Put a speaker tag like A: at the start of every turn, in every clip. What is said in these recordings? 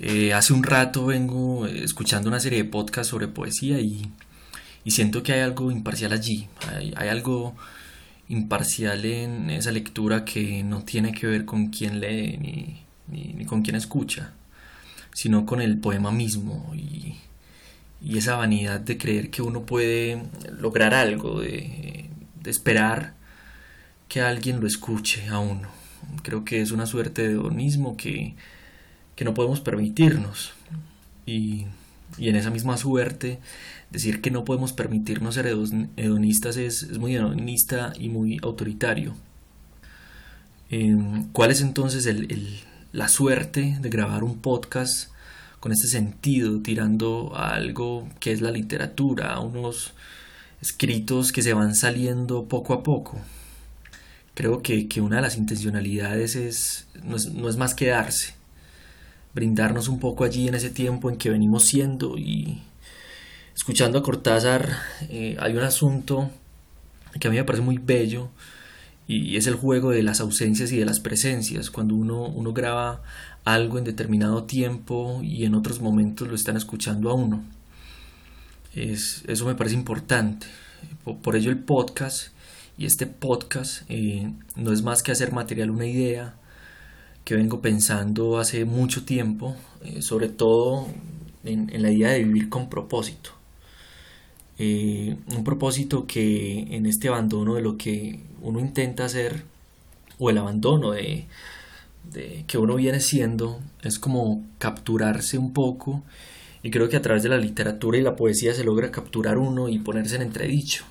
A: Eh, hace un rato vengo escuchando una serie de podcasts sobre poesía y, siento que hay algo imparcial allí. Hay, algo imparcial en esa lectura que no tiene que ver con quién lee ni, con quién escucha, sino con el poema mismo y, esa vanidad de creer que uno puede lograr algo, de, de esperar que alguien lo escuche a uno. Creo que es una suerte de hedonismo que que no podemos permitirnos. Y, en esa misma suerte, decir que no podemos permitirnos ser hedonistas es, muy hedonista y muy autoritario. Em, ¿Cuál es entonces la suerte de grabar un podcast con este sentido, tirando a algo que es la literatura, a unos escritos que se van saliendo poco a poco? Creo que, una de las intencionalidades es, no, es, no es más quedarse brindarnos un poco allí en ese tiempo en que venimos siendo y escuchando a Cortázar eh, hay un asunto que a mí me parece muy bello y es el juego de las ausencias y de las presencias. Cuando uno, uno graba algo en determinado tiempo y en otros momentos lo están escuchando a uno. Es, eso me parece importante. Por, ello el podcast y este podcast eh, no es más que hacer material una idea que vengo pensando hace mucho tiempo, eh, sobre todo en, la idea de vivir con propósito. Eh, un propósito que en este abandono de lo que uno intenta hacer o el abandono de, que uno viene siendo es como capturarse un poco y creo que a través de la literatura y la poesía se logra capturar uno y ponerse en entredicho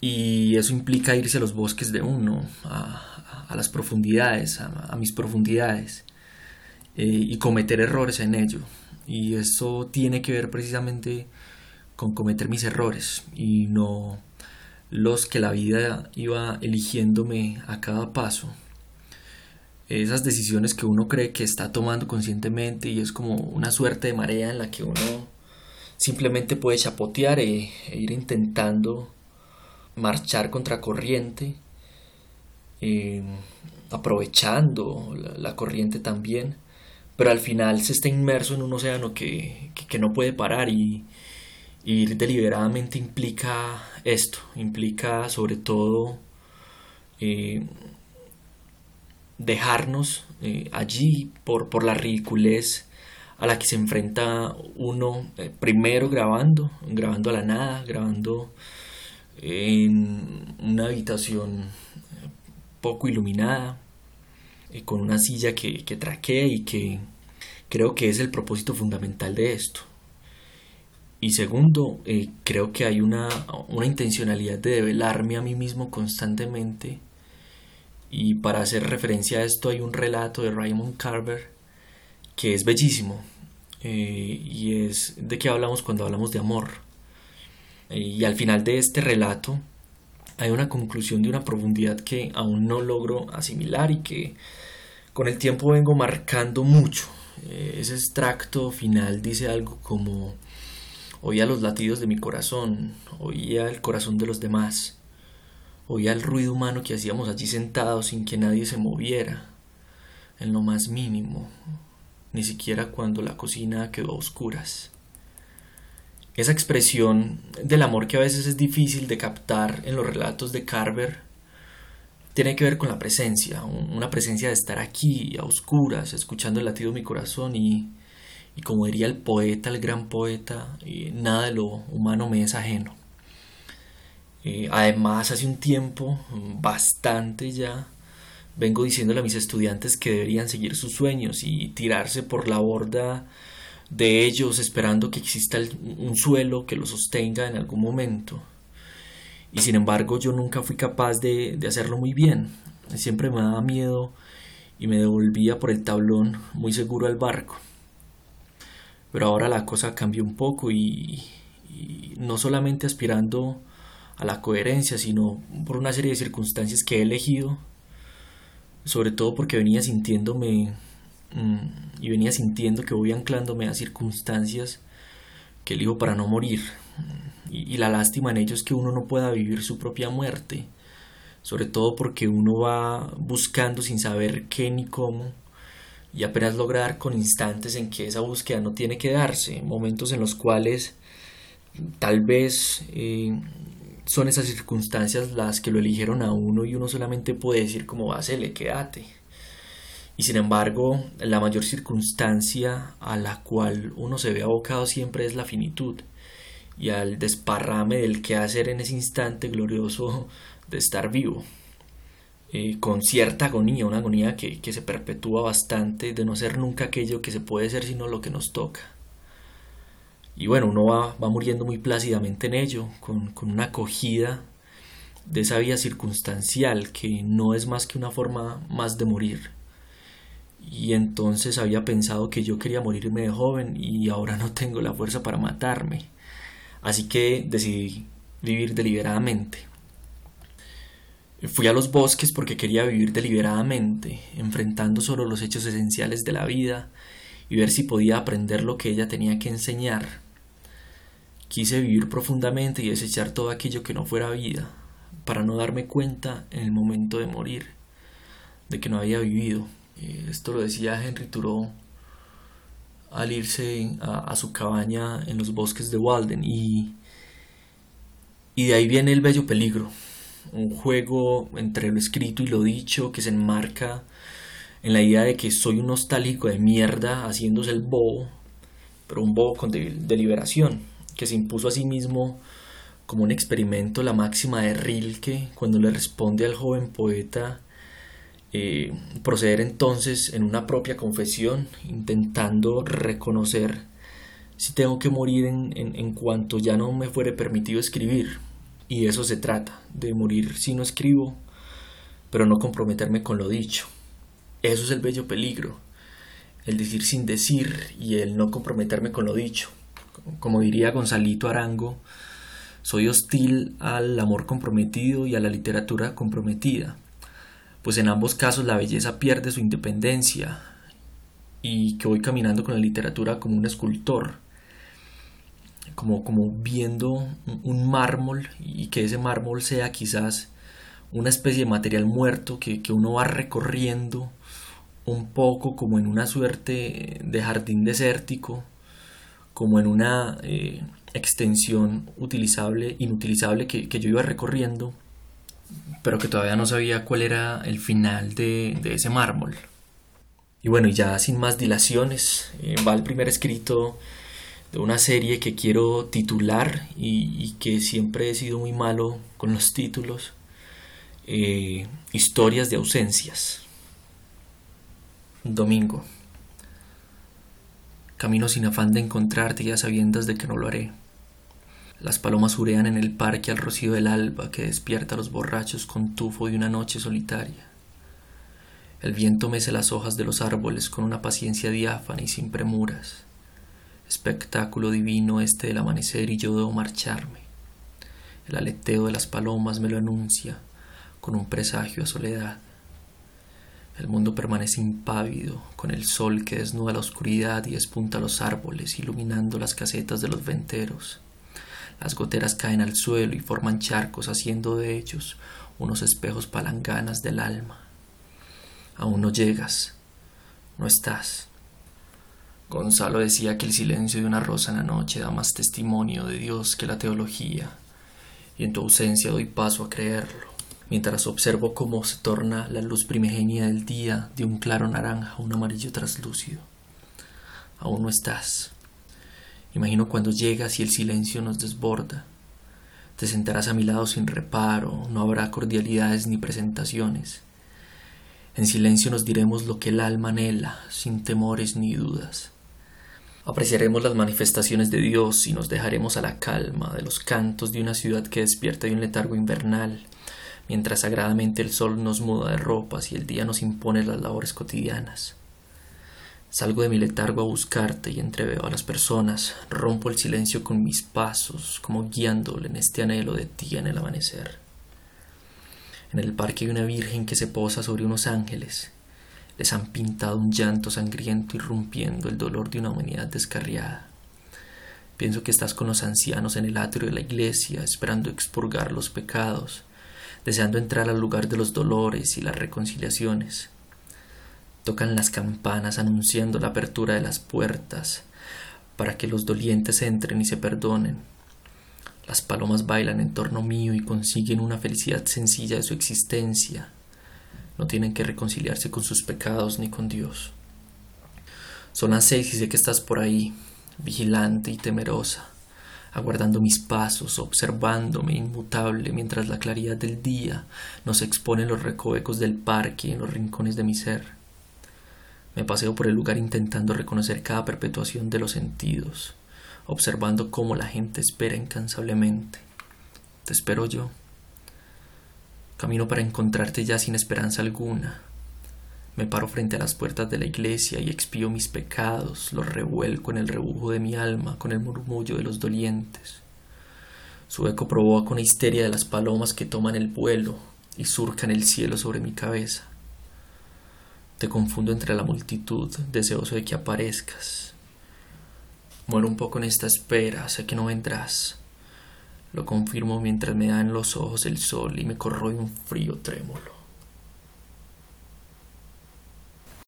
A: y eso implica irse a los bosques de uno, a, las profundidades, a, mis profundidades, eh, y cometer errores en ello. Y eso tiene que ver precisamente con cometer mis errores y no los que la vida iba eligiéndome a cada paso. Esas decisiones que uno cree que está tomando conscientemente y es como una suerte de marea en la que uno simplemente puede chapotear e, e ir intentando marchar contra corriente, eh, aprovechando la, corriente también, pero al final se está inmerso en un océano que, no puede parar y, ir deliberadamente implica esto, implica sobre todo eh, dejarnos eh, allí por, por la ridiculez a la que se enfrenta uno primero grabando, grabando a la nada, grabando en una habitación poco iluminada, eh, con una silla que, que traquea y que creo que es el propósito fundamental de esto. Y segundo, eh, creo que hay una, una intencionalidad de develarme a mí mismo constantemente. Y para hacer referencia a esto hay un relato de Raymond Carver que es bellísimo. Eh, y es de qué hablamos cuando hablamos de amor. Y al final de este relato hay una conclusión de una profundidad que aún no logro asimilar y que con el tiempo vengo marcando mucho. Eh, ese extracto final dice algo como oía los latidos de mi corazón, oía el corazón de los demás, oía el ruido humano que hacíamos allí sentados sin que nadie se moviera, en lo más mínimo, ni siquiera cuando la cocina quedó a oscuras esa expresión del amor que a veces es difícil de captar en los relatos de Carver tiene que ver con la presencia, una presencia de estar aquí a oscuras, escuchando el latido de mi corazón y, como diría el poeta, el gran poeta, nada de lo humano me es ajeno. Eh, además, hace un tiempo, bastante ya, vengo diciéndole a mis estudiantes que deberían seguir sus sueños y tirarse por la borda de ellos esperando que exista un suelo que los sostenga en algún momento. Y sin embargo yo nunca fui capaz de, hacerlo muy bien. Siempre me daba miedo y me devolvía por el tablón muy seguro al barco. Pero ahora la cosa cambió un poco y, no solamente aspirando a la coherencia, sino por una serie de circunstancias que he elegido, sobre todo porque venía sintiéndome Mm, y venía sintiendo que voy anclándome a circunstancias que elijo para no morir. Y, la lástima en ello es que uno no pueda vivir su propia muerte, sobre todo porque uno va buscando sin saber qué ni cómo y apenas lograr con instantes en que esa búsqueda no tiene que darse, momentos en los cuales tal vez eh, son esas circunstancias las que lo eligieron a uno y uno solamente puede decir como le quédate. Y sin embargo, la mayor circunstancia a la cual uno se ve abocado siempre es la finitud y al desparrame del que hacer en ese instante glorioso de estar vivo. Eh, con cierta agonía, una agonía que, se perpetúa bastante de no ser nunca aquello que se puede ser sino lo que nos toca. Y bueno, uno va, va muriendo muy plácidamente en ello, con, con una acogida de esa vida circunstancial que no es más que una forma más de morir. Y entonces había pensado que yo quería morirme de joven y ahora no tengo la fuerza para matarme. Así que decidí vivir deliberadamente. Fui a los bosques porque quería vivir deliberadamente, enfrentando solo los hechos esenciales de la vida y ver si podía aprender lo que ella tenía que enseñar. Quise vivir profundamente y desechar todo aquello que no fuera vida, para no darme cuenta en el momento de morir de que no había vivido. Eh, esto lo decía Henry Thoreau al irse a, su cabaña en los bosques de Walden. Y, y de ahí viene el bello peligro, un juego entre lo escrito y lo dicho que se enmarca en la idea de que soy un nostálgico de mierda haciéndose el bobo, pero un bobo con deliberación, que se impuso a sí mismo como un experimento la máxima de Rilke cuando le responde al joven poeta eh, proceder entonces en una propia confesión, intentando reconocer si tengo que morir en, en, cuanto ya no me fuere permitido escribir. Y eso se trata, de morir si no escribo, pero no comprometerme con lo dicho. Eso es el bello peligro, el decir sin decir y el no comprometerme con lo dicho. Como diría Gonzalito Arango, soy hostil al amor comprometido y a la literatura comprometida pues en ambos casos la belleza pierde su independencia y que voy caminando con la literatura como un escultor, como, como viendo un mármol y que ese mármol sea quizás una especie de material muerto que, uno va recorriendo un poco como en una suerte de jardín desértico, como en una eh, extensión utilizable, inutilizable que, que yo iba recorriendo pero que todavía no sabía cuál era el final de, ese mármol. Y bueno, ya sin más dilaciones, eh, va el primer escrito de una serie que quiero titular y, que siempre he sido muy malo con los títulos. Eh, historias de ausencias. Domingo. Camino sin afán de encontrarte ya sabiendas de que no lo haré. Las palomas hurean en el parque al rocío del alba que despierta a los borrachos con tufo de una noche solitaria. El viento mece las hojas de los árboles con una paciencia diáfana y sin premuras. Espectáculo divino este del amanecer y yo debo marcharme. El aleteo de las palomas me lo anuncia con un presagio a soledad. El mundo permanece impávido, con el sol que desnuda la oscuridad y despunta los árboles, iluminando las casetas de los venteros. Las goteras caen al suelo y forman charcos, haciendo de ellos unos espejos palanganas del alma. Aún no llegas, no estás. Gonzalo decía que el silencio de una rosa en la noche da más testimonio de Dios que la teología, y en tu ausencia doy paso a creerlo, mientras observo cómo se torna la luz primigenia del día de un claro naranja a un amarillo traslúcido. Aún no estás. Imagino cuando llegas y el silencio nos desborda. Te sentarás a mi lado sin reparo, no habrá cordialidades ni presentaciones. En silencio nos diremos lo que el alma anhela, sin temores ni dudas. Apreciaremos las manifestaciones de Dios y nos dejaremos a la calma de los cantos de una ciudad que despierta de un letargo invernal, mientras sagradamente el sol nos muda de ropas y el día nos impone las labores cotidianas. Salgo de mi letargo a buscarte y entreveo a las personas, rompo el silencio con mis pasos, como guiándole en este anhelo de ti en el amanecer. En el parque hay una virgen que se posa sobre unos ángeles. Les han pintado un llanto sangriento irrumpiendo el dolor de una humanidad descarriada. Pienso que estás con los ancianos en el atrio de la iglesia, esperando expurgar los pecados, deseando entrar al lugar de los dolores y las reconciliaciones Tocan las campanas anunciando la apertura de las puertas para que los dolientes entren y se perdonen. Las palomas bailan en torno mío y consiguen una felicidad sencilla de su existencia. No tienen que reconciliarse con sus pecados ni con Dios. Son las seis y sé que estás por ahí, vigilante y temerosa, aguardando mis pasos, observándome inmutable mientras la claridad del día nos expone en los recovecos del parque y en los rincones de mi ser. Me paseo por el lugar intentando reconocer cada perpetuación de los sentidos, observando cómo la gente espera incansablemente. Te espero yo. Camino para encontrarte ya sin esperanza alguna. Me paro frente a las puertas de la iglesia y expío mis pecados, los revuelco en el rebujo de mi alma con el murmullo de los dolientes. Su eco provoca una histeria de las palomas que toman el vuelo y surcan el cielo sobre mi cabeza. Te confundo entre la multitud, deseoso de que aparezcas. Muero un poco en esta espera, sé que no vendrás. Lo confirmo mientras me da en los ojos el sol y me corroe un frío trémulo.